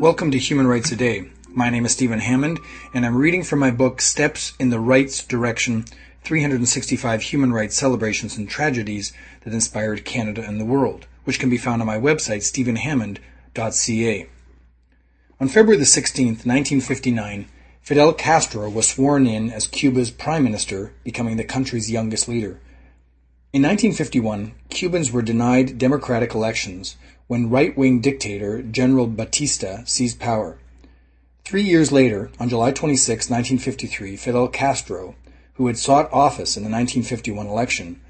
Welcome to Human Rights A Day. My name is Stephen Hammond, and I'm reading from my book Steps in the Rights Direction 365 Human Rights Celebrations and Tragedies that Inspired Canada and the World, which can be found on my website, stephenhammond.ca. On February 16, 1959, Fidel Castro was sworn in as Cuba's prime minister, becoming the country's youngest leader. In 1951, Cubans were denied democratic elections when right-wing dictator General Batista seized power. Three years later, on July 26, 1953, Fidel Castro, who had sought office in the 1951 election,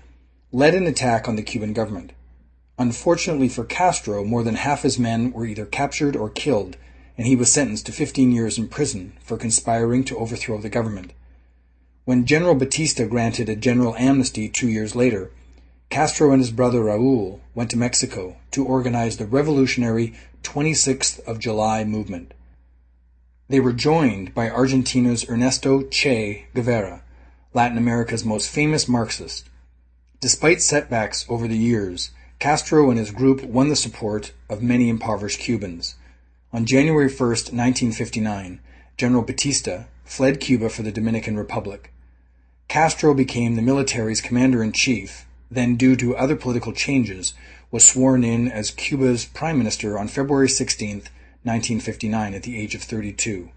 led an attack on the Cuban government. Unfortunately for Castro, more than half his men were either captured or killed, and he was sentenced to 15 years in prison for conspiring to overthrow the government. When General Batista granted a general amnesty two years later, Castro and his brother Raul went to Mexico to organize the revolutionary 26th of July movement. They were joined by Argentina's Ernesto Che Guevara, Latin America's most famous Marxist. Despite setbacks over the years, Castro and his group won the support of many impoverished Cubans. On January 1, 1959, General Batista fled Cuba for the Dominican Republic. Castro became the military's commander-in-chief then due to other political changes, was sworn in as Cuba's prime minister on February 16, 1959, at the age of 32.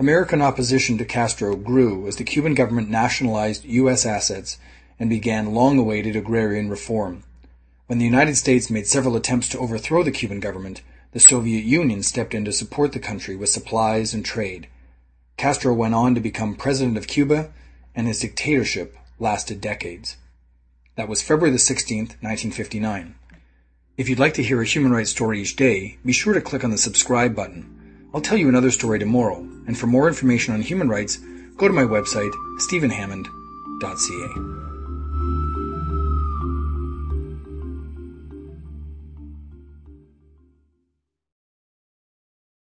American opposition to Castro grew as the Cuban government nationalized U.S. assets and began long-awaited agrarian reform. When the United States made several attempts to overthrow the Cuban government, the Soviet Union stepped in to support the country with supplies and trade. Castro went on to become president of Cuba, and his dictatorship lasted decades. That was February the 16th, 1959. If you'd like to hear a human rights story each day, be sure to click on the subscribe button. I'll tell you another story tomorrow, and for more information on human rights, go to my website, stephenhammond.ca.